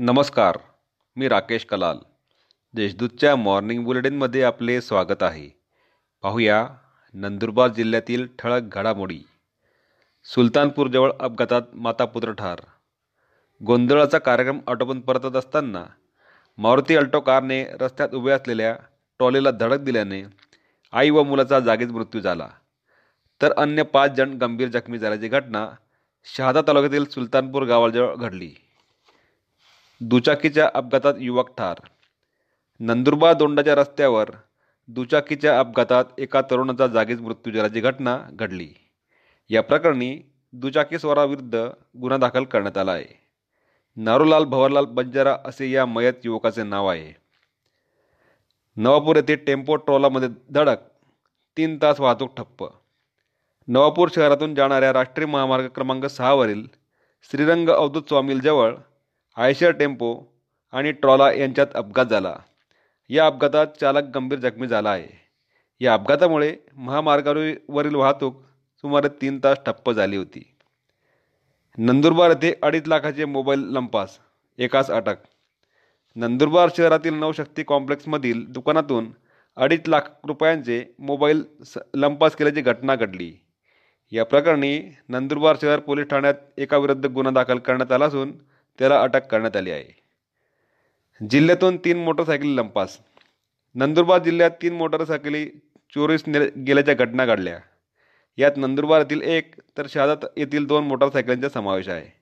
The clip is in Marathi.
नमस्कार मी राकेश कलाल. देशदूतच्या मॉर्निंग बुलेटिनमध्ये आपले स्वागत आहे. पाहूया नंदुरबार जिल्ह्यातील ठळक घडामोडी. सुलतानपूरजवळ अपघातात मातापुत्र ठार. गोंधळाचा कार्यक्रम आटोपून परतत असताना मारुती अल्टो कारने रस्त्यात उभे असलेल्या ट्रॉलीला धडक दिल्याने आई व मुलाचा जागीच मृत्यू झाला. तर अन्य पाच जण गंभीर जखमी झाल्याची घटना शहादा तालुक्यातील सुलतानपूर गावाजवळ घडली. दुचाकीच्या अपघातात युवक ठार. नंदुरबार दोंडाच्या रस्त्यावर दुचाकीच्या अपघातात एका तरुणाचा जागीच मृत्यू झाल्याची घटना घडली. या प्रकरणी दुचाकीस्वाराविरुद्ध गुन्हा दाखल करण्यात आला आहे. नारूलाल भवरलाल बंजारा असे या मयत युवकाचे नाव आहे. नवापूर येथे टेम्पो ट्रॉलामध्ये धडक तीन तास वाहतूक ठप्प. नवापूर शहरातून जाणाऱ्या राष्ट्रीय महामार्ग क्रमांक सहावरील श्रीरंग अवधूत स्वामीलजवळ आयशर टेम्पो आणि ट्रॉला यांच्यात अपघात झाला. या अपघातात चालक गंभीर जखमी झाला आहे. या अपघातामुळे महामार्गावरील वाहतूक सुमारे तीन तास ठप्प झाली होती. नंदुरबार येथे अडीच लाखाचे मोबाईल लंपास एकास अटक. नंदुरबार शहरातील नवशक्ती कॉम्प्लेक्समधील दुकानातून अडीच लाख रुपयांचे मोबाईल स लंपास केल्याची घटना घडली. या प्रकरणी नंदुरबार शहर पोलीस ठाण्यात एकाविरुद्ध गुन्हा दाखल करण्यात आला असून त्याला अटक करण्यात आली आहे. जिल्ह्यातून तीन मोटरसायकली लंपास. नंदुरबार जिल्ह्यात तीन मोटरसायकली चोरीस ने गेल्याच्या घटना घडल्या. यात नंदुरबार येथील एक तर शहादा येथील दोन मोटरसायकलींचा समावेश आहे.